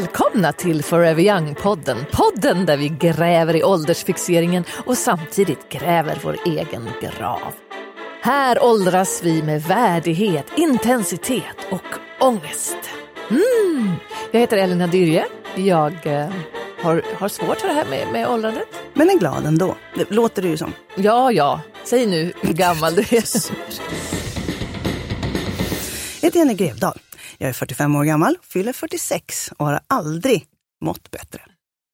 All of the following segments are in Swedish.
Välkomna till Forever Young-podden. Podden där vi gräver i åldersfixeringen och samtidigt gräver vår egen grav. Här åldras vi med värdighet, intensitet och ångest. Mm. Jag heter Elina Dyrje. Jag eh, har, har svårt för det här med, med åldrandet. Men är glad ändå. Det låter det ju som. Ja, ja. Säg nu hur gammal du är. Jag heter Jenny Grevdahl. Jag är 45 år gammal, fyller 46 och har aldrig mått bättre.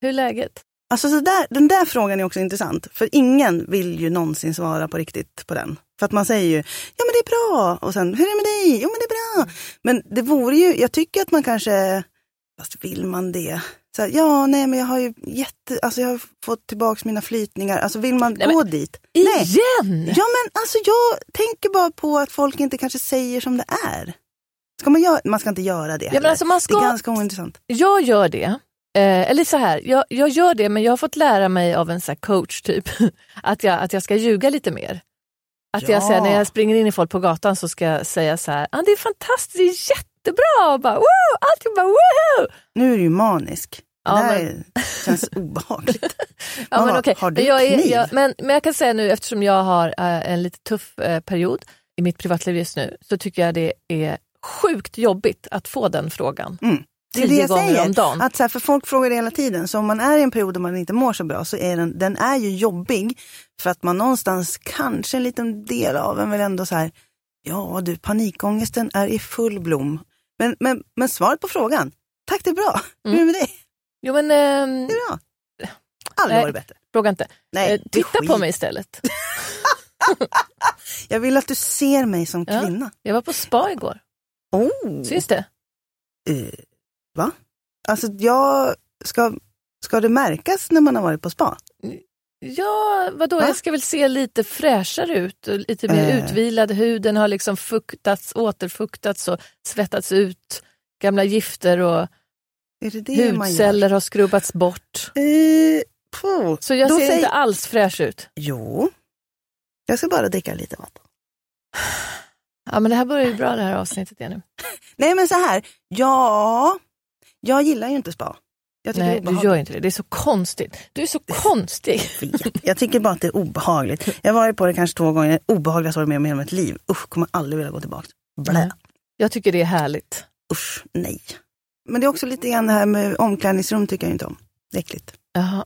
Hur är läget? Alltså så där, den där frågan är också intressant, för ingen vill ju någonsin svara på riktigt på den. För att man säger ju, ja men det är bra, och sen, hur är det med dig? Jo men det är bra. Men det vore ju, jag tycker att man kanske, fast vill man det? Så här, ja, nej men jag har ju jätte, alltså jag har fått tillbaks mina flytningar, alltså vill man Nej, gå men- dit? Igen? Ja men alltså jag tänker bara på att folk inte kanske säger som det är. Ska man göra, man ska inte göra det Ja, men alltså man Det ska, är ganska ointressant. Jag gör det. Eh, eller så här, jag, jag gör det men jag har fått lära mig av en så coach typ att jag, att jag ska ljuga lite mer. Att jag Ja. säger, när jag springer in i folk på gatan så ska jag säga så här, ah, det är fantastiskt, det är jättebra, och bara, woo! allting bara woohoo! Nu är du ju manisk. Det Ja, där känns obehagligt. Ja, men, okej. har du men, jag är, kniv? jag, men, men jag kan säga nu eftersom jag har eh, en lite tuff eh, period i mitt privatliv just nu så tycker jag det är sjukt jobbigt att få den frågan. Mm. Det är det jag säger. Att så här, för folk frågar det hela tiden. Så om man är i en period där man inte mår så bra så är den, den är ju jobbig. För att man någonstans, kanske en liten del av en vill ändå så här, ja du panikångesten är i full blom. Men, men, men svaret på frågan, tack det är bra. Hur är det med dig? Jo men ehm, Det är bra. Aldrig varit bättre. fråga inte. Nej, Eh, titta på mig istället. Jag vill att du ser mig som Ja. kvinna. Jag var på spa igår. Oh. Syns det? Eh, va? Alltså jag, ska, ska det märkas när man har varit på spa? Ja, vadå? Va? Jag ska väl se lite fräschare ut lite mer Eh. utvilad. Huden har liksom fuktats, återfuktats och svettats ut. Gamla gifter och det det hudceller har skrubbats bort. Eh. Så jag ser säg- inte alls fräsch ut. Jo. Jag ska bara dricka lite vatten. Ja, men det här börjar ju bra det här avsnittet igen nu. Nej men så här, ja, jag gillar ju inte spa. Nej, du gör inte det. Det är så konstigt. Du är så konstig. Jag tycker bara att det är obehagligt. Jag har varit på det kanske två gånger, jag varit med i hela mitt liv. Usch, kommer aldrig vilja gå tillbaka. Blä. Nej. Jag tycker det är härligt. Usch, nej. Men det är också lite grann det här med omklädningsrum tycker jag inte om. Det är äckligt. Jaha.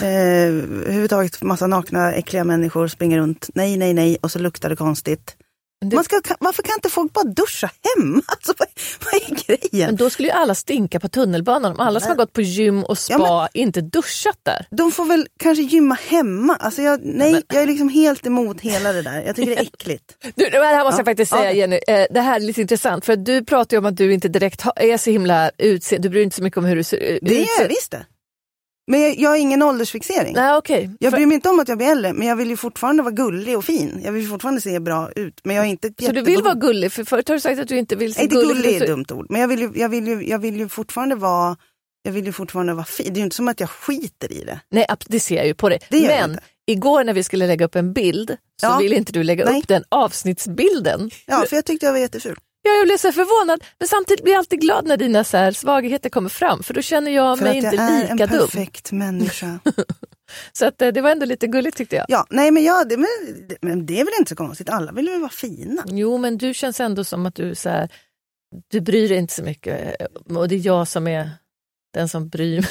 Eh, överhuvudtaget massa nakna, äckliga människor springer runt. Nej, nej, nej. Och så luktar det konstigt. Men, det, Man ska, varför kan inte folk bara duscha hemma? Alltså, vad, vad är grejen? men då skulle ju alla stinka på tunnelbanan om alla som har gått på gym och spa Ja, inte duschat där. De får väl kanske gymma hemma. Alltså jag, nej, jag är liksom helt emot hela det där. Jag tycker det är äckligt. Du, det här måste jag Ja, faktiskt ja. säga Jenny, eh, det här är lite intressant för du pratar ju om att du inte direkt är så himla utseende, du bryr dig inte så mycket om hur du ser ut. Det gör jag visst det. Men jag, jag har ingen åldersfixering. Nej okej. Jag bryr mig inte om att jag blir äldre, men jag vill ju fortfarande vara gullig och fin. Jag vill fortfarande se bra ut. Men jag är inte Så du vill vara gullig, för förut har du sagt att du inte vill se Nej, inte gullig gullig är ut. ett dumt ord. Men jag vill, ju, jag, vill ju, jag vill ju fortfarande vara jag vill ju fortfarande vara fin. Det är ju inte som att jag skiter i det. Nej, det ser jag ju på dig. Men igår när vi skulle lägga upp en bild så Ja. ville inte du lägga Nej. upp den avsnittsbilden. Ja, för jag tyckte jag var jätteful. Ja, jag blev så förvånad, men samtidigt blir jag alltid glad när dina så svagheter kommer fram, för då känner jag För mig att jag inte är en lika dum. perfekt människa. Så att, eh, det var ändå lite gulligt tyckte jag. Ja, nej men, ja, det, men, men det är väl inte så konstigt. Alla vill väl vara fina. Jo, men du känns ändå som att du så här, du bryr dig inte så mycket eh, och det är jag som är den som bryr mig.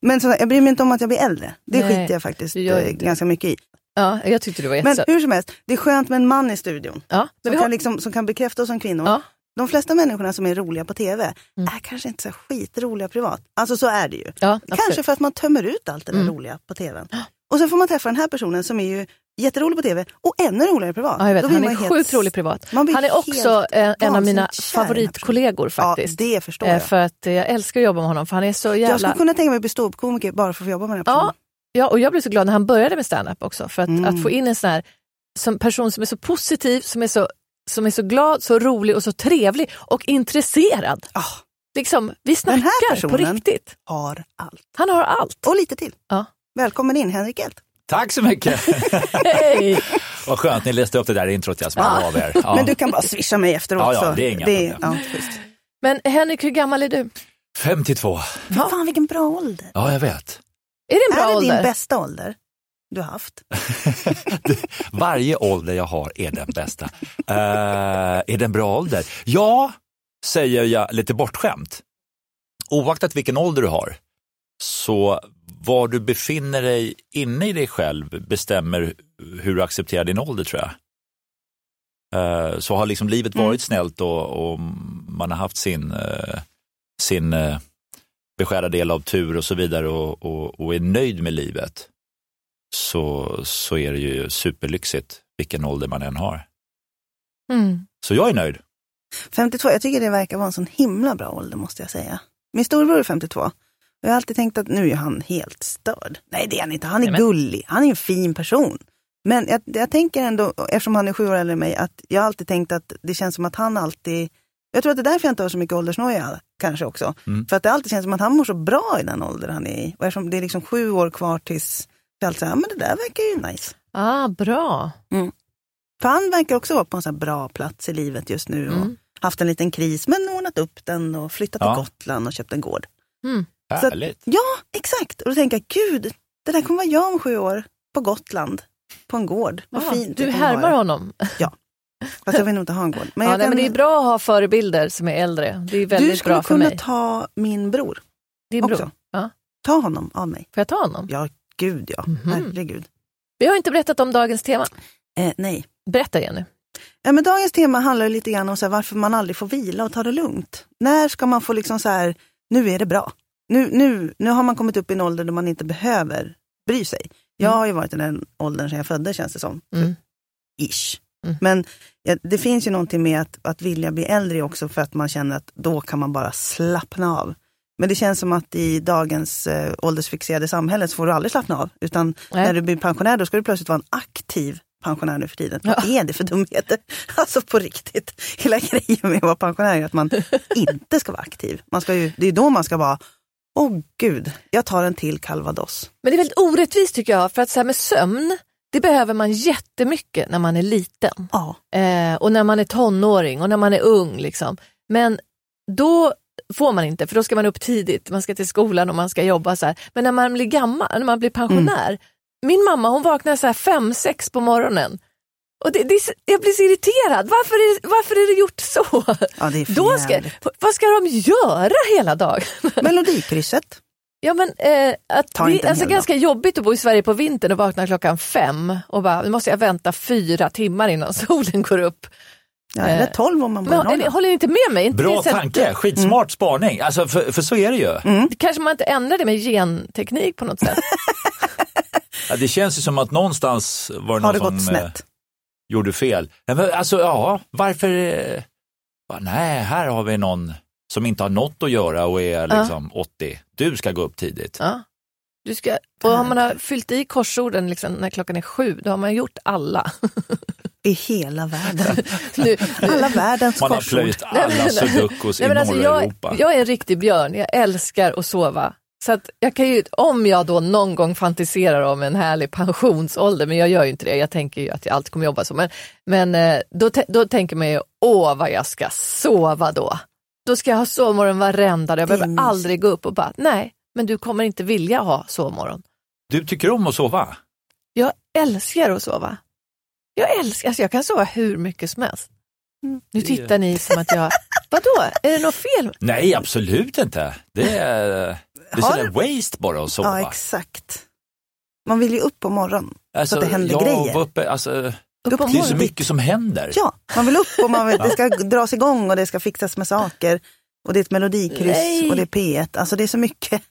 Men så, jag bryr mig inte om att jag blir äldre. Det Nej, skiter jag faktiskt eh, inte. ganska mycket i. Ja, jag tyckte du var Men jättesöt. hur som helst, det är skönt med en man i studion. Ja, men Som, vi kan, har, liksom, som kan bekräfta oss som kvinnor. Ja. De flesta människorna som är roliga på tv Mm. är kanske inte så skitroliga privat. Alltså så är det ju. ja, Kanske för att man tömmer ut allt det där Mm. roliga på tvn. Och sen får man träffa den här personen som är ju jätterolig på tv och ännu roligare privat. Ja, jag vet, han är helt- sjukt rolig privat. Han är också helt en, en av mina favoritkollegor faktiskt. Ja, det förstår Eh, jag. För att eh, jag älskar att jobba med honom för han är så Jag jävla... skulle kunna tänka mig att bli ståuppkomiker bara för att få jobba med den här personen. Ja, Ja, och jag blev så glad när han började med stand-up också. För att, Mm. att få in en sån här som person som är så positiv, som är så, som är så glad, så rolig och så trevlig och intresserad. Ah, Liksom, vi Den här snackar på riktigt. har allt. Han har allt. Och lite till. Ja. Välkommen in Henrik Hjelt. Tack så mycket! Hej! Vad skönt, ni läste upp det där introt jag smällde av er. Ja. Men du kan bara swisha mig efteråt. Ja, ja, det är inga det, problem. ja. Men Henrik, hur gammal är du? 52. Fy Fan vilken bra ålder. Ja, jag vet. Är det en bra är det ålder? din bästa ålder du har haft? Varje ålder jag har är den bästa. Eh, är det en bra ålder? Ja, säger jag lite bortskämt. Oaktat vilken ålder du har, så var du befinner dig inne i dig själv bestämmer hur du accepterar din ålder tror jag. Eh, så har liksom livet varit snällt och, och man har haft sin, eh, sin beskärda del av tur och så vidare och, och, och är nöjd med livet så, så är det ju superlyxigt vilken ålder man än har. Mm. Så jag är nöjd. 52, jag tycker det verkar vara en sån himla bra ålder måste jag säga. Min storebror är 52. Och jag har alltid tänkt att nu är han helt störd. Nej det är han inte, han är Nej, men- gullig, han är en fin person. Men jag, jag tänker ändå, eftersom han är sju år äldre än mig, att jag har alltid tänkt att det känns som att han alltid, jag tror att det är därför jag inte har så mycket åldersnoja kanske också. Mm. För att det alltid känns som att han mår så bra i den ålder han är i. Och eftersom det är liksom sju år kvar tills, jag alltid säger, ja men det där verkar ju nice. Ah, bra. För han verkar också vara på en sån här bra plats i livet just nu. Och Mm. haft en liten kris men ordnat upp den och flyttat Ja. till Gotland och köpt en gård. Mm. Så att- Härligt. Ja, exakt. Och då tänker jag, gud, det där kommer vara jag om sju år på Gotland. På en gård. Vad Ah, fint. du härmar honom. Fast jag vill nog inte ha en gård. Men ja, nej, kan, men det är bra att ha förebilder som är äldre. Det är väldigt du skulle bra för kunna mig. ta min bror. Din bror. Ja. Ta honom av mig. Får jag ta honom? Ja, gud ja. Mhm. Herregud. Vi har inte berättat om dagens tema. Eh, nej. Berätta Jenny. Ja, men dagens tema handlar lite grann om så här, varför man aldrig får vila och ta det lugnt. När ska man få liksom så här, nu är det bra. Nu, nu, nu har man kommit upp i en ålder där man inte behöver bry sig. Jag har ju varit i den åldern sedan jag föddes känns det som. Mm. Ish. Mm. Men ja, det finns ju någonting med att, att vilja bli äldre också för att man känner att då kan man bara slappna av. Men det känns som att i dagens eh, åldersfixerade samhälle så får du aldrig slappna av. Utan Nej. när du blir pensionär då ska du plötsligt vara en aktiv pensionär nu för tiden. Vad är det för dumheter? Alltså på riktigt. Hela grejen med att vara pensionär är att man inte ska vara aktiv. Man ska ju, det är då man ska vara, åh gud, jag tar en till calvados. Men det är väldigt orättvist tycker jag, för att så här med sömn, det behöver man jättemycket när man är liten. Ja, Eh, och när man är tonåring och när man är ung. Liksom. Men då får man inte, för då ska man upp tidigt, man ska till skolan och man ska jobba. så här. Men när man blir gammal, när man blir pensionär. Min mamma hon vaknar så här fem, sex på morgonen. Och det, det, jag blir så irriterad, varför är, varför är det gjort så? ja det är Då ska, vad ska de göra hela dagen? Melodikrysset. Ja men eh, att Ta det är alltså ganska jobbigt att bo i Sverige på vintern och vakna klockan fem och bara, nu måste jag vänta fyra timmar innan solen går upp. Ja, eller Eh, tolv om man bor i Men, håller ni inte med mig? Inte Bra tanke, skitsmart spaning. Alltså, för, för så är det ju. Kanske man inte ändrar det med genteknik på något sätt? Ja, det känns ju som att någonstans var det Har någon det som gått eh, snett? gjorde fel. Men Alltså ja, varför? eh, Nej, här har vi någon som inte har något att göra och är liksom 80. Du ska gå upp tidigt. ja. Du ska, och om man har fyllt i korsorden liksom, när klockan är sju, då har man gjort alla. I hela världen. nu, Alla världens Man har korsord. plöjt alla sudokus i Nej, men alltså, norra jag, Europa. jag är en riktig björn, jag älskar att sova. Så att jag kan ju, om jag då någon gång fantiserar om en härlig pensionsålder, men jag gör ju inte det, jag tänker ju att jag alltid kommer jobba så, men, men eh, då, då tänker man ju, åh vad jag ska sova då. Då ska jag ha sovmorgon varenda dag, jag behöver aldrig gå upp och bara, nej, men du kommer inte vilja ha sovmorgon. Du tycker om att sova? Jag älskar att sova. Jag älskar, alltså jag kan sova hur mycket som helst. Mm. Nu tittar ni som att jag, vadå, är det något fel? Nej, absolut inte. Det är, det är sådär waste bara att sova. Ja, exakt. Man vill ju upp på morgonen. Alltså, att det händer jag grejer. Var uppe, alltså, Upp Det är så mycket som händer. Ja, man vill upp och man vill, det ska dras igång och det ska fixas med saker. Och det är ett melodikryss Nej. och det är P1. Alltså det är så mycket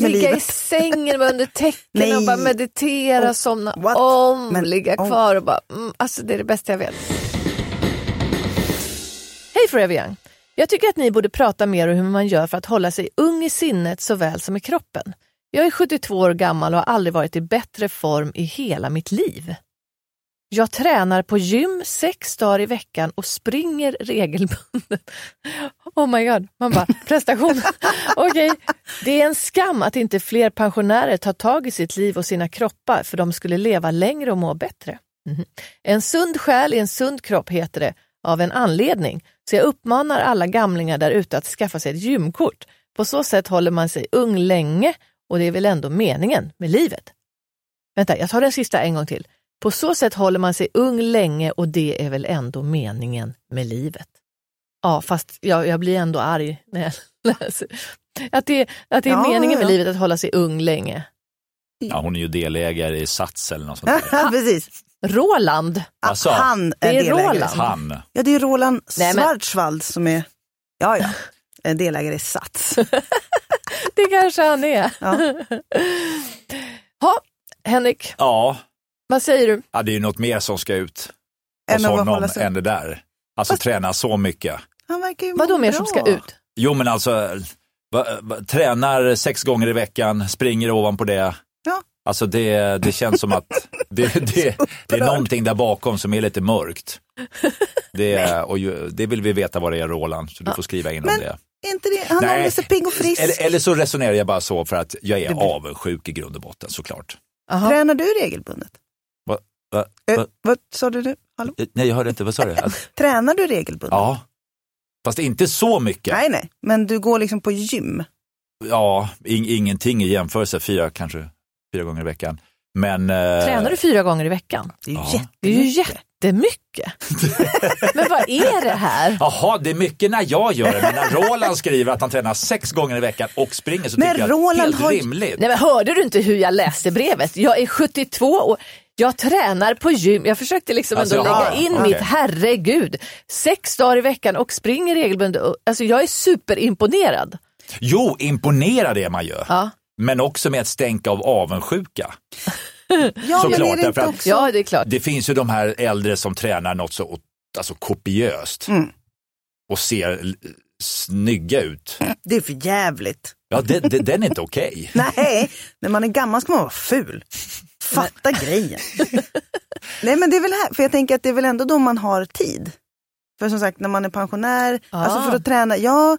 med Ligga i livet. sängen under täcken Nej. och bara meditera, Oh, somna what? om, Men- ligga oh. kvar och bara, mm, alltså det är det bästa jag vet. Hej Forever Young! Jag tycker att ni borde prata mer om hur man gör för att hålla sig ung i sinnet såväl som i kroppen. Jag är 72 år gammal och har aldrig varit i bättre form i hela mitt liv. Jag tränar på gym sex dagar i veckan och springer regelbundet. Oh my god, man bara prestation. Okej, okay. det är en skam att inte fler pensionärer tar tag i sitt liv och sina kroppar för de skulle leva längre och må bättre. Mm. En sund själ i en sund kropp heter det av en anledning. Så jag uppmanar alla gamlingar där ute att skaffa sig ett gymkort. På så sätt håller man sig ung länge och det är väl ändå meningen med livet. Vänta, jag tar den sista en gång till. På så sätt håller man sig ung länge och det är väl ändå meningen med livet. Ja, fast jag, jag blir ändå arg när jag läser. Att det, att det är ja, meningen med ja. livet att hålla sig ung länge. Ja, hon är ju delägare i Sats eller något sånt där. Precis. Roland. Alltså, han är, det är delägare. Roland. Han. Ja, det är Roland Schwarzwald som är ja, ja, delägare i Sats. det kanske han är. Ja. ha, Henrik. Ja. Vad säger du? Ja, det är ju något mer som ska ut hos honom än det där. Alltså Fast... träna så mycket. Han verkar ju Vadå mer som ska ut? Jo men alltså, va, va, tränar sex gånger i veckan, springer ovanpå det. Ja. Alltså det, det känns som att det, det, det är någonting där bakom som är lite mörkt. Det, och ju, det vill vi veta vad det är Roland, så du får skriva in men, om det. Inte det. Han Nej. är så pigg och frisk. Eller, eller, så resonerar jag bara så för att jag är blir... avundsjuk i grund och botten såklart. Aha. Tränar du regelbundet? Va, va? Eh, vad sa du nu? Hallå? Eh, nej, jag hörde inte. Vad sa du? Tränar du regelbundet? Ja. Fast inte så mycket. Nej, nej. Men du går liksom på gym? Ja, in, ingenting i jämförelse. Fyra, kanske fyra gånger i veckan. Men, eh... Tränar du fyra gånger i veckan? Det är ju, ja. det är ju jättemycket. men vad är det här? Jaha, det är mycket när jag gör det, men när Roland skriver att han tränar sex gånger i veckan och springer så men tycker jag Roland helt har... rimligt. Nej, men hörde du inte hur jag läste brevet? Jag är 72 år. Jag tränar på gym. Jag försökte liksom alltså, ändå lägga in okay. mitt, herregud, sex dagar i veckan och springer regelbundet. Alltså jag är superimponerad. Jo, imponerad är man ju. Ja. Men också med ett stänk av avundsjuka. ja, Såklart, därför att också... ja, det är klart. Det finns ju de här äldre som tränar något så alltså, kopiöst mm. och ser snygga ut. Det är för jävligt. Ja, det, det, den är inte okej. Nej, när man är gammal ska man vara ful. Fatta grejen. Nej men det är väl här, för jag tänker att det är väl ändå då man har tid. För som sagt när man är pensionär, ah. alltså för att träna, jag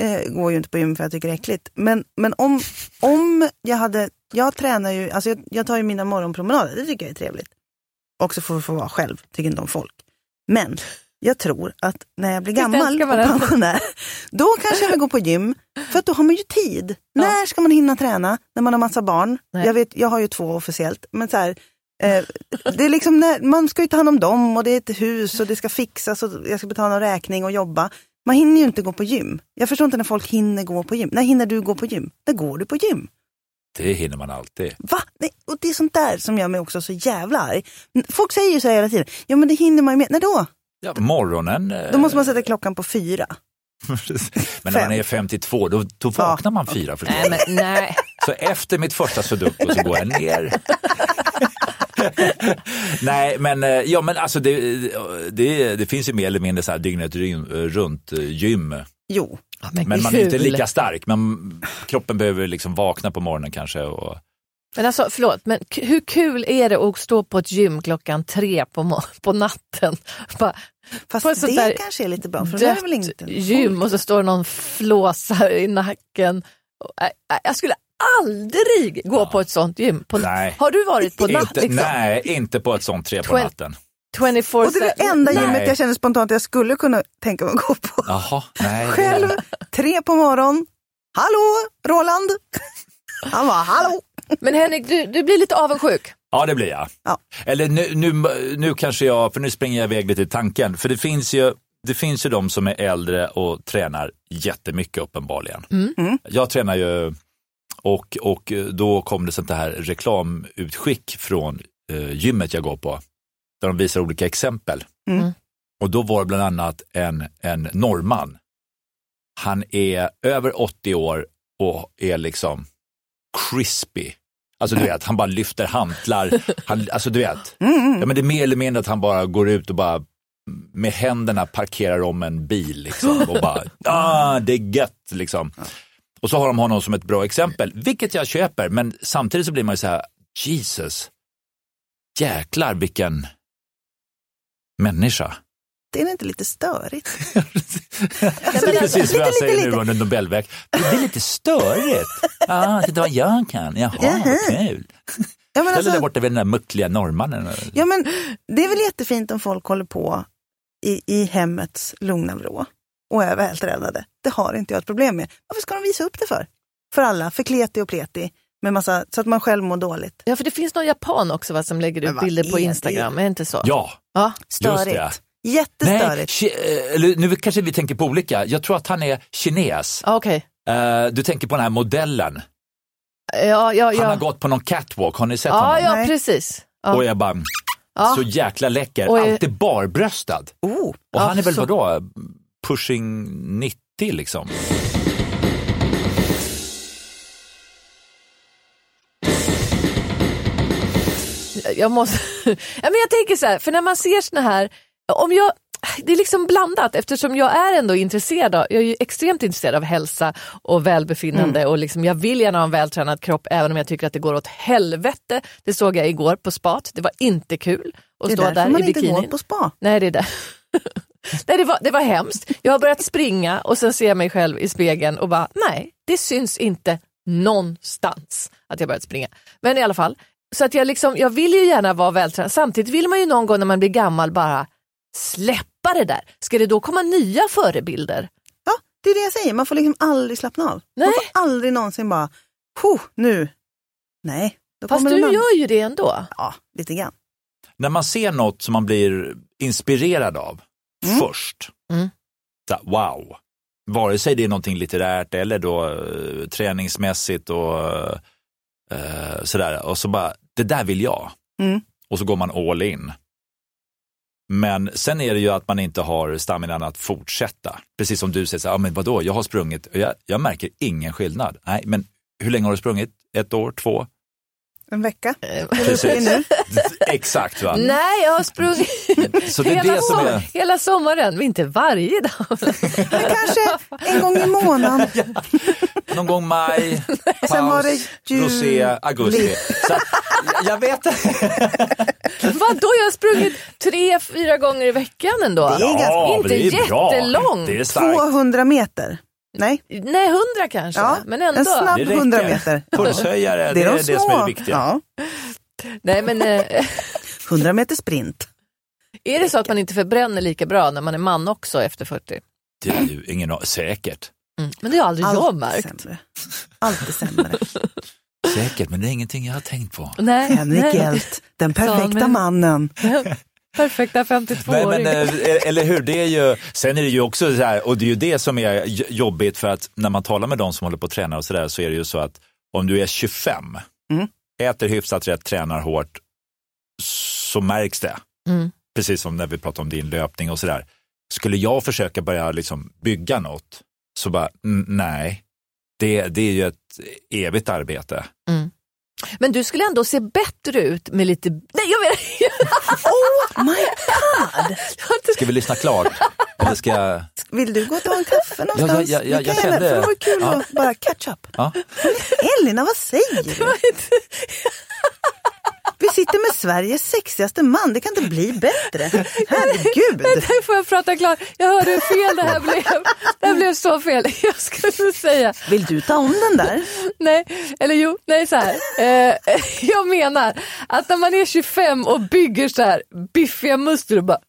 eh, går ju inte på gym för jag tycker det är äckligt. Men, men om, om jag hade, jag tränar ju, alltså jag, jag tar ju mina morgonpromenader, det tycker jag är trevligt. Också för att få vara själv, tycker inte om folk. Men jag tror att när jag blir gammal och pensionär, då kanske jag vill gå på gym. För att då har man ju tid. Ja. När ska man hinna träna? När man har massa barn. Jag, vet, jag har ju två officiellt. Men så här, eh, det är liksom när, man ska ju ta hand om dem och det är ett hus och det ska fixas och jag ska betala en räkning och jobba. Man hinner ju inte gå på gym. Jag förstår inte när folk hinner gå på gym. När hinner du gå på gym? När går du på gym? Det hinner man alltid. Va? Nej, och det är sånt där som gör mig också så jävla arg. Folk säger ju så här hela tiden. Ja men det hinner man ju med. När då? Ja, morgonen. Eh, då måste man sätta klockan på fyra. men när man är 52 då, då vaknar ja. man fyra förstås. Nej, men, nej. Så efter mitt första sudoku så går jag ner. nej, men, eh, ja, men alltså det, det, det finns ju mer eller mindre så här dygnet runt eh, gym. Jo. men, men man är inte lika stark. Men kroppen behöver liksom vakna på morgonen kanske. Och, men alltså förlåt, men hur kul är det att stå på ett gym klockan tre på, på natten? Bara, Fast det där kanske är lite bra, för det är väl inte gym och så står någon flåsar i nacken. Jag skulle aldrig gå ja. på ett sånt gym. På, har du varit på natten? Liksom? Nej, inte på ett sånt tre på natten. 24 och det är det enda gymmet nej. jag känner spontant att jag skulle kunna tänka mig att gå på. Jaha, nej. Själv, tre på morgon. Hallå, Roland! Han var hallå! Men Henrik, du, du blir lite avundsjuk. Ja, det blir jag. Ja. Eller nu, nu, nu kanske jag, för nu springer jag iväg lite i tanken. För det finns ju, det finns ju de som är äldre och tränar jättemycket uppenbarligen. Mm. Mm. Jag tränar ju och, och då kom det sånt här reklamutskick från eh, gymmet jag går på. Där de visar olika exempel. Mm. Och då var det bland annat en, en norrman. Han är över 80 år och är liksom crispy. Alltså du vet, han bara lyfter hantlar. Han, alltså du vet, mm. ja, men det är mer eller mindre att han bara går ut och bara med händerna parkerar om en bil liksom och bara, ah, det är gött liksom. Och så har de honom som ett bra exempel, vilket jag köper, men samtidigt så blir man ju så här, Jesus, jäklar vilken människa. Det är inte lite störigt? det är precis vad jag lite, säger lite. nu under Nobelväg. Det är lite störigt. Ja, titta vad jag kan. Jaha, vad kul. Ja men, Ställ dig där alltså, borta vid den där muckliga norrmannen. ja, men det är väl jättefint om folk håller på i, i hemmets lugna vrå och är vältränade. Det har inte jag ett problem med. Varför ska de visa upp det för? För alla, för kleti och pleti, med massa, så att man själv mår dåligt. Ja, för det finns någon japan också va, som lägger ut bilder på är det? Instagram, är det inte så? Ja, Ja. Störigt. Nej, Jättestörigt. ki- eh, eller, nu kanske vi tänker på olika. Jag tror att han är kines. Ja, Okej. Eh, du tänker på den här modellen. Ja, ja, Han har ja. gått på någon catwalk, har ni sett Ja, honom? ja, Nej. precis. Ja. Och jag bara, Ja. så jäkla läcker. Och är- Alltid barbröstad. Oh, Och han är väl så- vadå, pushing 90 liksom? jag måste, ja, men jag tänker så här, för när man ser såna här, om jag, det är liksom blandat eftersom jag är ändå intresserad av, jag är ju extremt intresserad av hälsa och välbefinnande och liksom, jag vill gärna ha en vältränad kropp även om jag tycker att det går åt helvete. Det såg jag igår på spat, det var inte kul att det är stå därför där man i inte bikini. går på spa. Nej, det är det. nej, det var, det var hemskt. Jag har börjat springa och sen ser jag mig själv i spegeln och bara, nej, det syns inte någonstans att jag börjat springa. Men i alla fall, så att jag, liksom, jag vill ju gärna vara vältränad. Samtidigt vill man ju någon gång när man blir gammal bara släppa det där. Ska det då komma nya förebilder? Ja, det är det jag säger. Man får liksom aldrig slappna av. Nej. Man får aldrig någonsin bara, "Huh, nu. Nej, då Fast du någon. gör ju det ändå. Ja, lite grann. När man ser något som man blir inspirerad av Mm. först, Mm. så, wow, vare sig det är någonting litterärt eller då eh, träningsmässigt och eh, sådär. Och så bara, det där vill jag. Mm. Och så går man all in. Men sen är det ju att man inte har staminan att fortsätta. Precis som du säger, så här, ah, men vadå, jag har sprungit, och jag, jag märker ingen skillnad. Nej, men hur länge har du sprungit? Ett år, två? En vecka. Precis. Det är nu. Exakt va? Nej, jag har sprungit Så det är hela, det som är... hela sommaren, men inte varje dag. Men kanske en gång i månaden. Någon gång maj, paus, Sen var det jul. rosé, augusti. Så jag vet Vadå, jag har sprungit tre, fyra gånger i veckan ändå. Det är ganska- Ja, inte det är bra. jättelångt. Det är starkt. 200 meter. Nej, Nej, hundra kanske, ja, men ändå. en snabb Det. 100 meter. Pulshöjare, Det är de det små. som är det viktiga. Ja, Nej, men eh, 100 meter sprint. är det så att man inte förbränner lika bra när man är man också efter 40? Det är ju ingen Säkert. Mm. Men det har aldrig jag Allt märkt. sämre. Alltid sämre. Säkert, men det är ingenting jag har tänkt på. Nej, Henrik. Hjelt, den perfekta men- mannen. Perfekta Nej, 52-åring. men, eh, eller hur, det är ju, sen är det ju också så här, och det är ju det som är jobbigt för att när man talar med de som håller på att träna och så där så är det ju så att om du är 25, Mm. äter hyfsat rätt, tränar hårt, så märks det. Mm. Precis som när vi pratar om din löpning och sådär. Skulle jag försöka börja liksom bygga något, så bara, mm, nej. Det, det är ju ett evigt arbete. Men du skulle ändå se bättre ut med lite... Nej, jag menar... Oh my god! Ska vi lyssna klart? Eller ska jag... Vill du gå och ta en kaffe någonstans? ja, ja, kan jag kände- Det vore kul ja. att bara catch up. Ja. Elina, vad säger du? Vi sitter med Sveriges sexigaste man, det kan inte bli bättre. Herregud! Nej, får jag prata klart? Jag hörde hur fel det här blev. Det här blev så fel. Jag skulle säga, Vill du ta om den där? nej, eller jo, nej så här. Eh, jag menar att när man är 25 och bygger så här biffiga muskler och bara,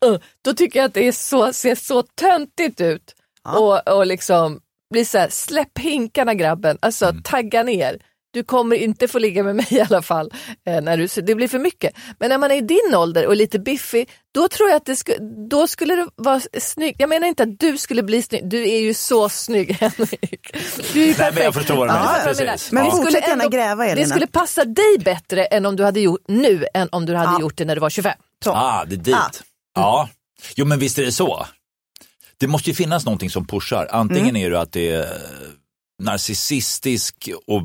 då tycker jag att det är så, ser så töntigt ut. Och, och liksom blir så här, släpp hinkarna grabben, alltså tagga ner. Du kommer inte få ligga med mig i alla fall. Eh, när du, det blir för mycket. Men när man är i din ålder och lite biffig, då tror jag att det sku, då skulle det vara snyggt. Jag menar inte att du skulle bli snygg, du är ju så snygg Henrik. Du är ju Nej, men jag perfekt. förstår vad du Ja, menar. precis. Men det fortsätt skulle gärna gräva, Det Elina. skulle passa dig bättre än om du hade gjort nu än om du hade Ja. gjort det när du var 25. Så. Ah, det är dit. Ah. Ja. Jo, men visst är det så. Det måste ju finnas någonting som pushar. Antingen är det att det är narcissistisk och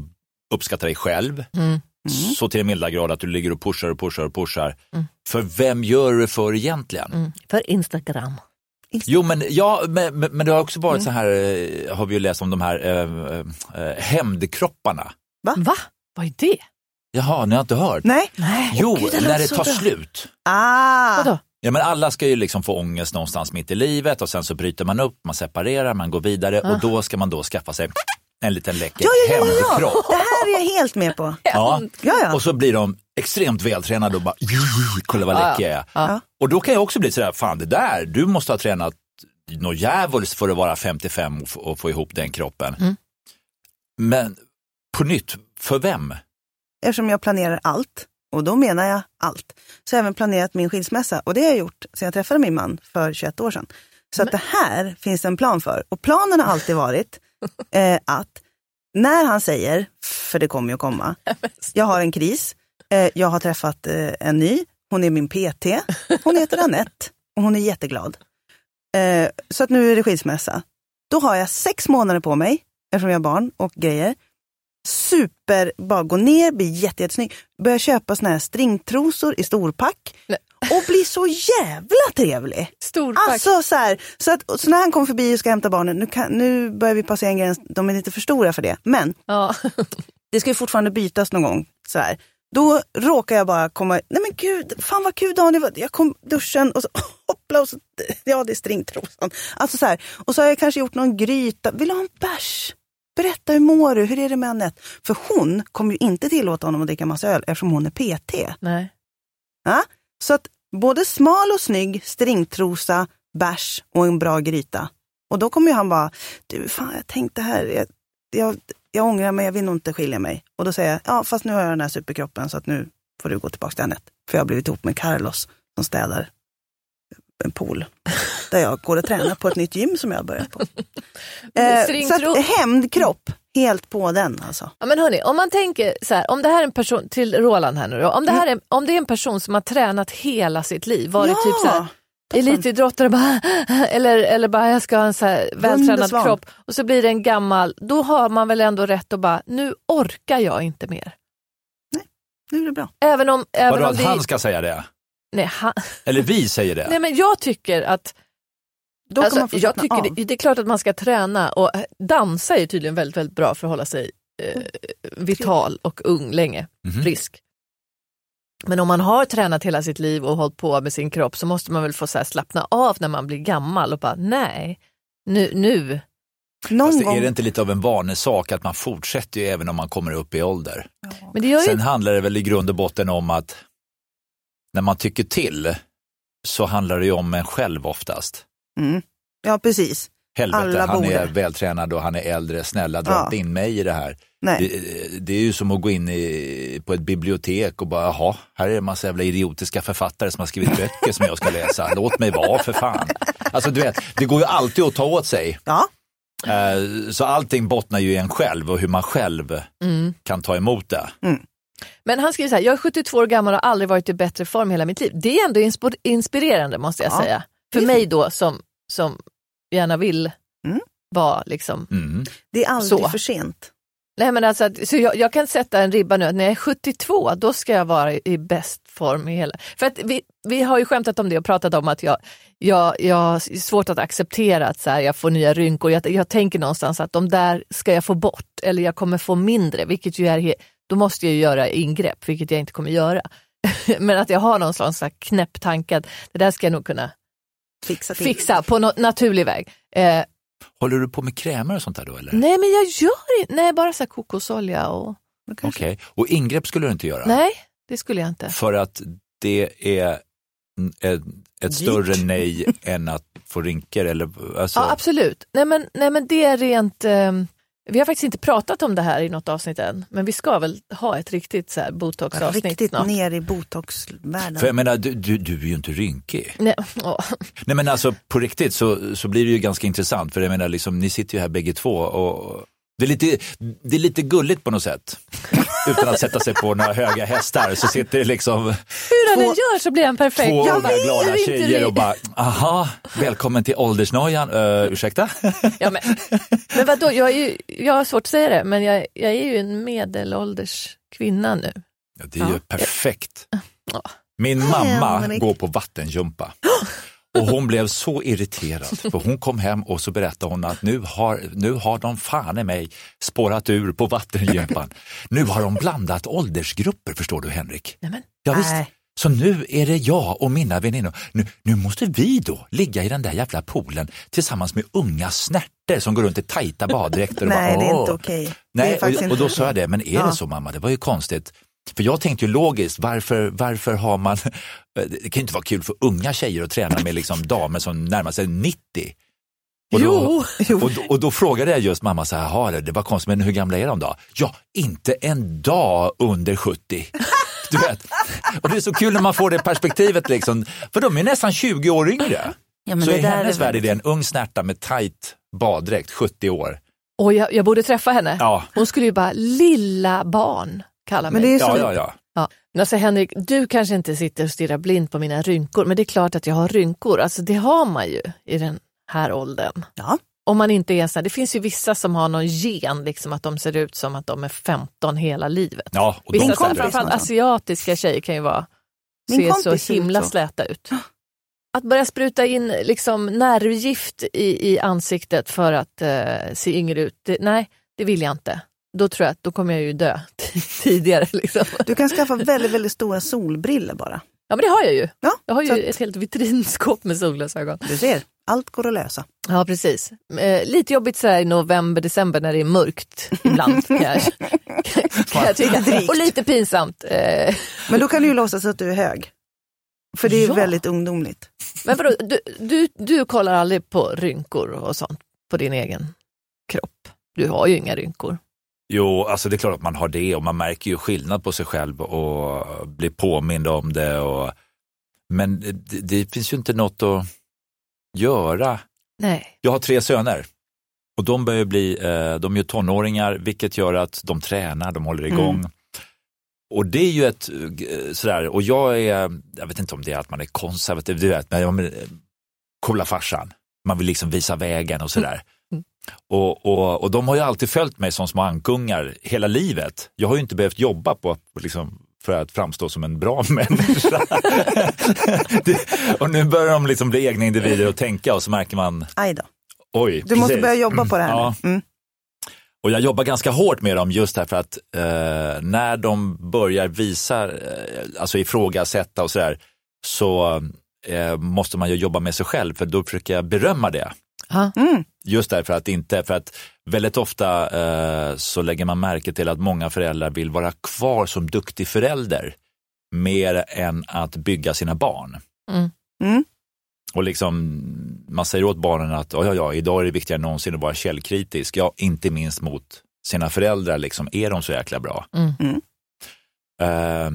uppskattar dig själv. Mm. Så till en milda grad att du ligger och pushar och pushar och pushar. För vem gör du det för egentligen? Mm. För Instagram. Jo men, ja, men, men men det har också varit så här, eh, har vi ju läst om de här eh, eh, hämndkropparna. Va? Vad är det? Jaha, ni har inte hört? Nej. Nej. Jo, Gud, det när det tar bra. slut. Ah, Vadå? Ja, men alla ska ju liksom få ångest någonstans mitt i livet och sen så bryter man upp, man separerar, man går vidare och då ska man då skaffa sig en liten läcker ja, ja, ja, ja. hämndkropp. Här är jag helt med på. Ja. Ja, ja. Och så blir de extremt vältränade och bara, kolla vad läcker jag är. Ja. Och då kan jag också bli sådär, fan det där, du måste ha tränat något djävulskt för att vara 55 och få, och få ihop den kroppen. Mm. Men på nytt, för vem? Eftersom jag planerar allt, och då menar jag allt, så har jag även planerat min skilsmässa. Och det har jag gjort sedan jag träffade min man för 21 år sedan. Så att det här finns en plan för. Och planen har alltid varit eh, att när han säger, för det kommer ju att komma, jag har en kris, eh, jag har träffat eh, en ny, hon är min PT, hon heter Anette och hon är jätteglad. Eh, så att nu är det skilsmässa. Då har jag sex månader på mig, eftersom jag har barn och grejer. Super, bara gå ner, bli jätte, jättesnygg. Börja köpa såna här stringtrosor i storpack. Nej. Och bli så jävla trevlig. Storpack. Alltså så här, så, att, så när han kommer förbi och ska hämta barnen, nu, kan, nu börjar vi passera en gräns, de är lite för stora för det. Men ja. det ska ju fortfarande bytas någon gång. Så här. Då råkar jag bara komma, nej men gud, fan vad kul var. Jag kom duschen och så hoppla och så, ja det är stringtrosan. Alltså så här. Och så har jag kanske gjort någon gryta, vill du ha en bärs? Berätta hur mår du, hur är det med Anette? För hon kommer ju inte tillåta honom att dricka massa öl eftersom hon är PT. Nej. Ja? Så att både smal och snygg, stringtrosa, bärs och en bra gryta. Och då kommer ju han bara, du fan jag tänkte här, jag, jag, jag ångrar mig, jag vill nog inte skilja mig. Och då säger jag, ja fast nu har jag den här superkroppen så att nu får du gå tillbaka till Anette. För jag har blivit ihop med Carlos som städar en pool. Där jag går och tränar på ett nytt gym som jag har börjat på. Eh, så att hämndkropp, helt på den alltså. Ja, men hörni, om man tänker så här, om det här är en person, till Roland här nu då, om det, här är, om det är en person som har tränat hela sitt liv, varit typ så här, elitidrottare bara, eller, eller bara jag ska ha en så här vältränad kropp och så blir det en gammal, då har man väl ändå rätt att bara, nu orkar jag inte mer. Nu är det bra. Även om, även Vadå om att det, han ska säga det? nej, han, Eller vi säger det? nej men jag tycker att Då kan Alltså, man få jag av. det, det är klart att man ska träna och dansa är tydligen väldigt, väldigt bra för att hålla sig eh, vital och ung länge, Mhm. frisk. Men om man har tränat hela sitt liv och hållit på med sin kropp så måste man väl få så här slappna av när man blir gammal och bara nej, nu, nu. Någon Fast gång. är det inte lite av en vanesak att man fortsätter ju även om man kommer upp i ålder? Men det gör ju Sen handlar det väl i grund och botten om att när man tycker till så handlar det ju om en själv oftast. Mm. Ja, precis. Helvete, Alla han är borde. vältränad och han är äldre, snälla dra Ja. inte in mig i det här. Nej. Det, det är ju som att gå in i, på ett bibliotek och bara, jaha, här är en massa jävla idiotiska författare som har skrivit böcker som jag ska läsa. Låt mig vara för fan. Alltså du vet, det går ju alltid att ta åt sig. Ja, Eh, Så allting bottnar ju i en själv och hur man själv Mm. kan ta emot det. Men han skriver så här, jag är 72 år gammal och har aldrig varit i bättre form hela mitt liv. Det är ändå inspirerande måste jag Ja, säga. För mig då som, som gärna vill Mm. vara liksom Mm. det är aldrig Så. för sent. Nej, men alltså, att- så jag, jag kan sätta en ribba nu att när jag är 72 då ska jag vara i, i bäst form i hela... För att vi, vi har ju skämtat om det och pratat om att jag, jag, jag har svårt att acceptera att så här, jag får nya rynkor. Jag, jag tänker någonstans att de där ska jag få bort eller jag kommer få mindre, vilket ju är... he- Då måste jag ju göra ingrepp, vilket jag inte kommer göra. men att jag har någon slags knäpp tanke att det där ska jag nog kunna Fixa till. fixa på någon naturlig väg. Eh, Håller du på med krämer och sånt där då eller? nej, men jag gör inte... Nej, bara så här kokosolja och... Okej, och ingrepp skulle du inte göra? Nej, det skulle jag inte. För att det är n- ett, ett större nej än att få rynkor eller alltså, Ja, absolut. Nej men, nej, men det är rent... ehm, vi har faktiskt inte pratat om det här i något avsnitt än, men vi ska väl ha ett riktigt så här botox-avsnitt Riktigt snart. ner i botoxvärlden. För jag menar, du, du, du är ju inte rynkig. Nej, åh. Nej men alltså på riktigt så, så blir det ju ganska intressant för jag menar liksom, ni sitter ju här bägge två och det är, lite, det är lite gulligt på något sätt. Utan att sätta sig på några höga hästar så sitter det liksom Hur han än gör så blir han perfekt. två Jag unga vet, glada tjejer och bara, aha, välkommen till åldersnojan, uh, ursäkta? Ja, men, men vadå, jag, är ju, jag har svårt att säga det, men jag, jag är ju en medelålders kvinna nu. Ja, det är ju Ja. perfekt. Ja. Min mamma Henrik. går på vattenjumpa. Och hon blev så irriterad för hon kom hem och så berättade hon att nu har, nu har de fan i mig spårat ur på vattendjupan. Nu har de blandat åldersgrupper förstår du Henrik. Nämen. Ja, visst. Så nu är det jag och mina väninnor. Nu, nu måste vi då ligga i den där jävla poolen tillsammans med unga snärtor som går runt i tajta baddräkter. och Nej, bara, det är inte okej. Nej, faktiskt och, och då sa jag det, men är Ja. det så mamma? Det var ju konstigt. För jag tänkte ju logiskt, varför, varför har man, det kan ju inte vara kul för unga tjejer att träna med liksom damer som närmar sig 90. Och då, Jo. och, då, och då frågade jag just mamma så här, "Jaha, det, var konstigt, men hur gamla är de då? Ja, inte en dag under 70. Du vet. Och det är så kul när man får det perspektivet, liksom, för de är nästan 20 år yngre. Ja, men så i hennes är värld är det en ung snärta med tajt baddräkt, 70 år. Och jag, jag borde träffa henne. Ja, Hon skulle ju bara lilla barn kalla mig. Men det är så ja, ja. ja. Men alltså Henrik, du kanske inte sitter och stirrar blind på mina rynkor, men det är klart att jag har rynkor. Alltså det har man ju i den här åldern. Ja. Om man inte är så här, det finns ju vissa som har någon gen, liksom att de ser ut som att de är 15 hela livet. ja och Vissa så här, framförallt asiatiska tjejer kan ju vara, Min se så himla så. släta ut. Att börja spruta in liksom nervgift i, i ansiktet för att eh, se yngre ut, det, nej det vill jag inte. Då tror jag att då kommer jag ju dö tidigare. Liksom. Du kan skaffa väldigt, väldigt stora solbriller bara. Ja men det har jag ju. Ja, Jag har ju att- ett helt vitrinskåp med solglasögon. Du ser, allt går att lösa. Ja precis. Eh, lite jobbigt så i november, december när det är mörkt ibland kan jag, kan jag tycka. Och lite pinsamt. Eh, Men då kan du ju låtsas att du är hög. För det är Ja. väldigt ungdomligt. men vadå, du, du, du kollar aldrig på rynkor och sånt på din egen kropp? Du har ju inga rynkor. Jo, alltså det är klart att man har det och man märker ju skillnad på sig själv och blir påmind om det. Och, men det, det finns ju inte något att göra. Nej. Jag har tre söner och de börjar bli, eh, de är ju tonåringar vilket gör att de tränar, de håller igång. Mm. Och det är ju ett eh, sådär, och jag är, jag vet inte om det är att man är konservativ, du vet, men, eh, coola farsan. Man vill liksom visa vägen och sådär. Mm. Och, och, och de har ju alltid följt mig som små ankungar hela livet. Jag har ju inte behövt jobba på att liksom, för att framstå som en bra människa. det, och nu börjar de liksom bli egna individer och tänka och så märker man, Aj då. oj. Du måste precis. börja jobba på det här Ja. Mm. Och jag jobbar ganska hårt med dem just därför att eh, när de börjar visa, eh, alltså ifrågasätta och sådär, så eh, måste man ju jobba med sig själv för då försöker jag berömma det. Mm. Just därför att inte, för att väldigt ofta eh, så lägger man märke till att många föräldrar vill vara kvar som duktig förälder mer än att bygga sina barn. Mm. Mm. Och liksom, man säger åt barnen att ja, ja, ja, idag är det viktigare än någonsin att vara källkritisk. Ja, inte minst mot sina föräldrar, liksom, är de så jäkla bra? Mm. Eh,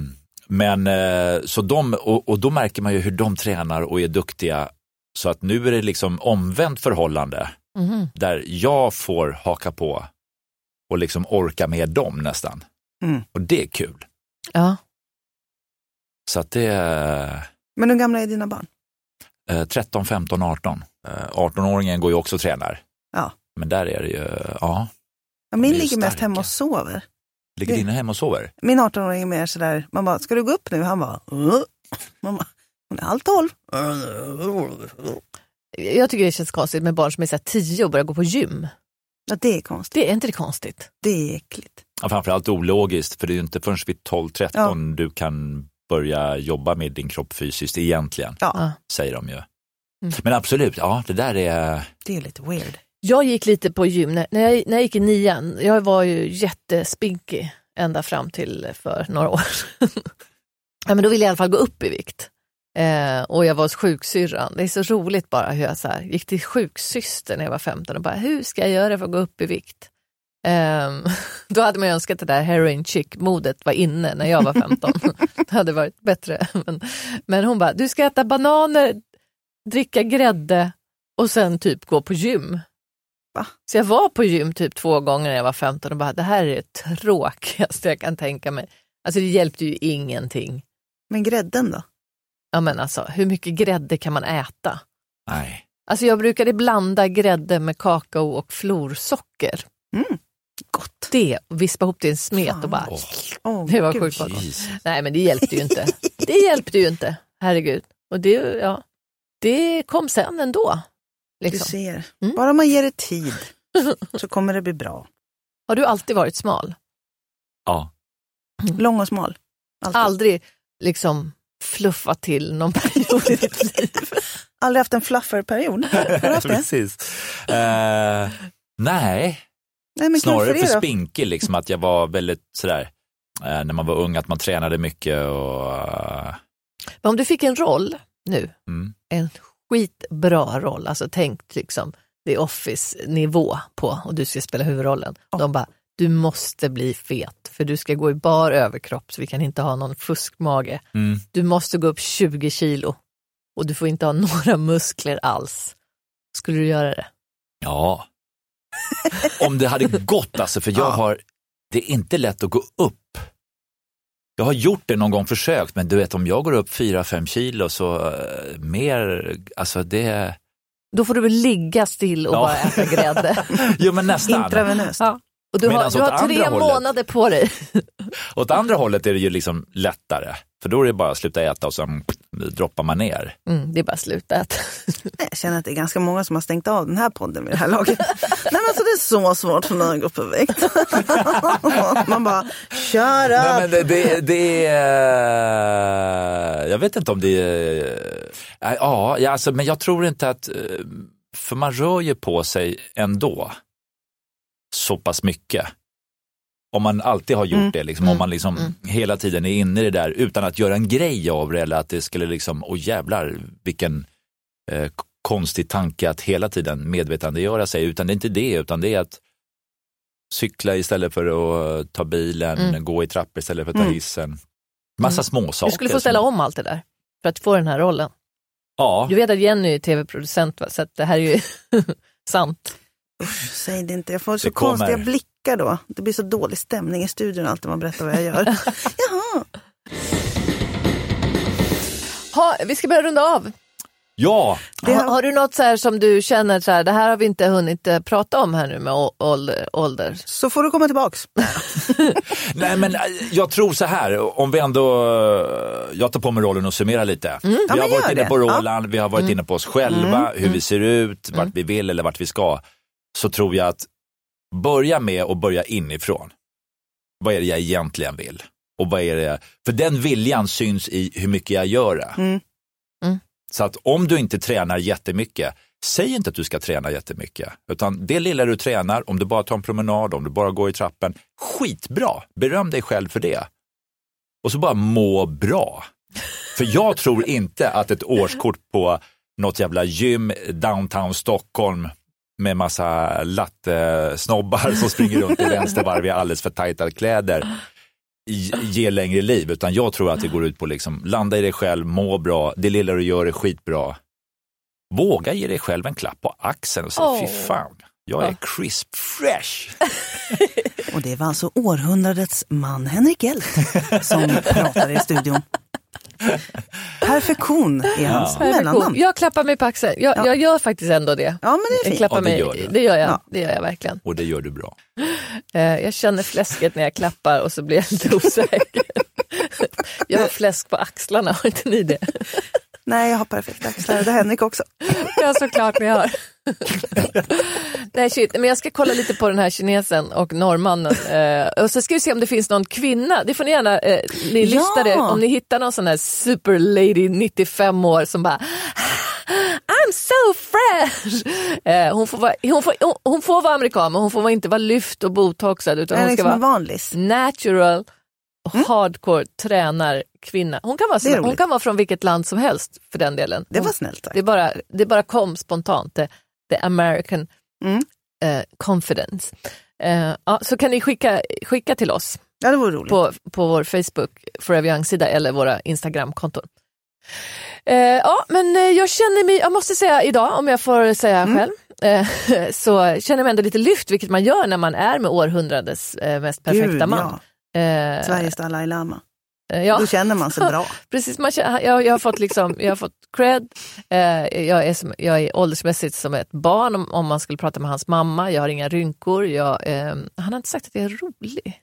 men eh, så de, och, och då märker man ju hur de tränar och är duktiga. Så att nu är det liksom omvänt förhållande Mhm. där jag får haka på och liksom orka med dem nästan. Mm. Och det är kul. Ja. Så att det är Men hur gamla är dina barn? eh, 13, 15, 18. Eh, 18-åringen går ju också och tränar. Ja. Men där är det ju, ja, Ja, min ligger mest starka. hemma och sover. ligger Det- dina hemma och sover? Min 18-åring är mer sådär, man bara, ska du gå upp nu? Han bara, "Uh." man bara hon är halv tolv. Jag tycker det känns konstigt med barn som är så här 10 och börjar gå på gym. Ja, det är konstigt. Det är inte det konstigt? Det är äckligt. Ja, framförallt ologiskt, för det är ju inte förrän vid 12-13 du kan börja jobba med din kropp fysiskt egentligen, Ja, Ja. säger de ju. Mm. Men absolut, ja det där är, det är lite weird. Jag gick lite på gym när, när, jag, när jag gick i nian. Jag var ju jättespinkig ända fram till för några år sedan. ja, men Då ville jag i alla fall gå upp i vikt. Eh, och jag var hos sjuksyrran. Det är så roligt bara hur jag så här, gick till sjuksyster när jag var 15 och bara, hur ska jag göra för att gå upp i vikt? Ehm, då hade man ju önskat det där heroin chic-modet var inne när jag var 15. det hade varit bättre. Men, men hon bara, du ska äta bananer, dricka grädde och sen typ gå på gym. Så jag var på gym typ två gånger när jag var 15 och bara, det här är det tråkigaste jag kan tänka mig. Alltså det hjälpte ju ingenting. Men grädden då? Ja men alltså, hur mycket grädde kan man äta? nej. Alltså jag brukade blanda grädde med kakao och florsocker. Gott. Det, och vispa ihop det i en smet och bara... Oh, Det var sjukt gott. Nej men det hjälpte ju inte. Det hjälpte ju inte, herregud. Och det, ja. det kom sen ändå. Du Liksom. ser, Mm. bara man ger det tid så kommer det bli bra. Har du alltid varit smal? Ja. Lång och smal. Alltid. Aldrig liksom fluffat till någon period i ditt liv? Aldrig haft en fluffer-period. Har du haft det? Precis. Eh, nej, Nej, snarare för för spinkig, liksom att jag var väldigt sådär, eh, när man var ung, att man tränade mycket och eh, Men om du fick en roll nu, mm. en skitbra roll, alltså tänk liksom det Office-nivå på och du ska spela huvudrollen. De bara, du måste bli fet för du ska gå i bar överkropp så vi kan inte ha någon fuskmage. Mm. Du måste gå upp 20 kilo och du får inte ha några muskler alls. Skulle du göra det? Ja. Om det hade gått alltså, för jag Ja. har, det är inte lätt att gå upp. Jag har gjort det någon gång, försökt, men du vet om jag går upp 4-5 kilo så eh, mer, alltså det, Då får du väl ligga still och Ja. bara äta grädde. jo men nästan. Intravenöst. Ja. Och du har, Medans du har tre hållet- månader på dig. Åt andra hållet är det ju liksom lättare, för då är det bara att sluta äta och sen droppar man ner. Mm, det är bara att sluta äta. Nej, Jag känner att det är ganska många som har stängt av den här podden vid det här laget. Nej, men alltså, det är så svårt för mig att gå upp i vikt. Man bara, kör Nej, upp. men det, det, det är, jag vet inte om det är, ja, ja, alltså, men jag tror inte att, eh, för man rör ju på sig ändå så pass mycket. Om man alltid har gjort Mm. det, liksom, om man liksom hela tiden är inne i det där utan att göra en grej av det eller att det skulle liksom, åh jävlar vilken eh, konstig tanke att hela tiden medvetandegöra sig, utan det är inte det, utan det är att cykla istället för att ta bilen, Mm. gå i trappor istället för att ta Mm. hissen. Massa Mm. små saker. Du skulle få ställa om allt det där för att få den här rollen. Ja, Du vet att Jenny är tv-producent, så att det här är ju sant. Usch, säg det inte, jag får så konstiga blickar då. Det blir så dålig stämning i studion alltid när man berättar vad jag gör. Jaha, Ha, vi ska börja runda av. ja. Har, har- har du något så här som du känner, så här, det här har vi inte hunnit eh, prata om här nu med ålder? ålder. så får du komma tillbaks. Nej men äh, jag tror så här, om vi ändå, äh, jag tar på mig rollen och summerar lite. Vi Ja, har varit inne det. på Ja. rollen, vi har varit inne på oss själva, hur vi ser ut, vart vi vill eller vart vi ska. Så tror jag att börja med att börja inifrån. Vad är det jag egentligen vill? Och vad är det, för den viljan syns i hur mycket jag gör det. Mm. Mm. Så att om du inte tränar jättemycket, säg inte att du ska träna jättemycket. Utan det lilla du tränar, om du bara tar en promenad, om du bara går i trappen, skitbra, beröm dig själv för det. Och så bara må bra. För jag tror inte att ett årskort på något jävla gym downtown Stockholm med massa latte-snobbar som springer runt i vänstervarv i alldeles för tajta kläder g- ger längre liv, utan jag tror att det går ut på liksom landa i dig själv, må bra, det lilla du gör är skitbra. Våga ge dig själv en klapp på axeln och säga Åh. fy fan, jag är crisp fresh. Och det var alltså århundradets man Henrik Hjelt som pratade i studion. Perfektion är hans Perfektion. mellannamn. Jag klappar mig på axeln. Jag, Ja. jag gör faktiskt ändå det. Ja, men det är Jag fint. klappar Ja, det mig, gör du. det gör jag. Ja. Det gör jag verkligen. Och det gör du bra. Eh, jag känner fläsket när jag klappar och så blir jag lite osäker. jag har fläsk på axlarna, har inte ni det? Nej, jag har perfekta axlar. Det har Henrik också. Ja, såklart ni har. Nej, shit. Men jag ska kolla lite på den här kinesen och norrmannen. Eh, och så ska vi se om det finns någon kvinna. Det får ni gärna, eh, ni Ja. lyssnare, om ni hittar någon sån här super lady 95 år som bara I'm so fresh! Eh, hon, får vara, hon, får, hon, hon får vara amerikan men hon får inte vara lyft och botoxad utan hon ska vara vanlis. natural hardcore tränarkvinna. Hon kan, vara som, hon kan vara från vilket land som helst för den delen. Det var snällt sagt. det, bara, det bara kom spontant, the, the American Mm. eh, confidence. Eh, ja, så kan ni skicka, skicka till oss Ja, det vore roligt. på, på vår Facebook Forever Young-sida eller våra Instagram-konton. Eh, ja, men jag känner mig, jag måste säga idag, om jag får säga Mm. själv, så känner jag mig ändå lite lyft, vilket man gör när man är med århundradets mest perfekta Gud, man. ja. Eh, Sveriges Dalai Lama. eh, ja. Då känner man sig bra. Precis, man, känner- jag, jag, har fått liksom, jag har fått cred. Eh, jag, är som, jag är åldersmässigt som ett barn om, om man skulle prata med hans mamma. Jag har inga rynkor. Jag, eh, han har inte sagt att jag är rolig.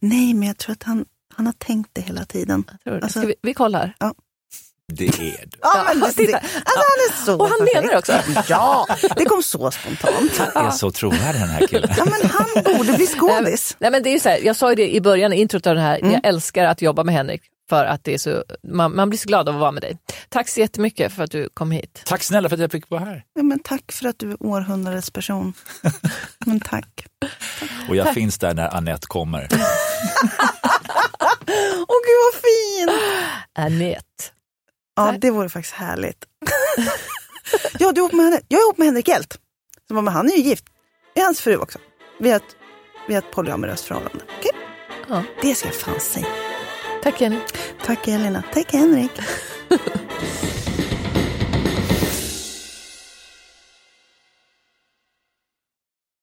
Nej, men jag tror att han, han har tänkt det hela tiden. Alltså- vi, vi kollar. Ja. Det är du. Ja, men det, alltså, han är så Och han menar det också. Ja, det kom så spontant. Han är så trovärdig den här killen. Ja, men han borde bli skådis. Nej, men det är så här, jag sa ju det i början, i introt av den här, Mm. jag älskar att jobba med Henrik för att det är så, man, man blir så glad av att vara med dig. Tack så jättemycket för att du kom hit. Tack snälla för att jag fick vara här. Ja, men tack för att du är århundradets person. Men tack. Och jag finns där när Annette kommer. Åh gud vad fin! Anette. Ja, det vore faktiskt härligt. ja, du är ihop med henne. Jag är ihop med Henrik Hjelt. Som var med, han är ju gift. Det är hans fru också. Vi har ett, vi har ett polyamoröst förhållande. Okej? Ja. Det ska jag fan säga. Tack Jenny. Tack Elina. Tack Henrik.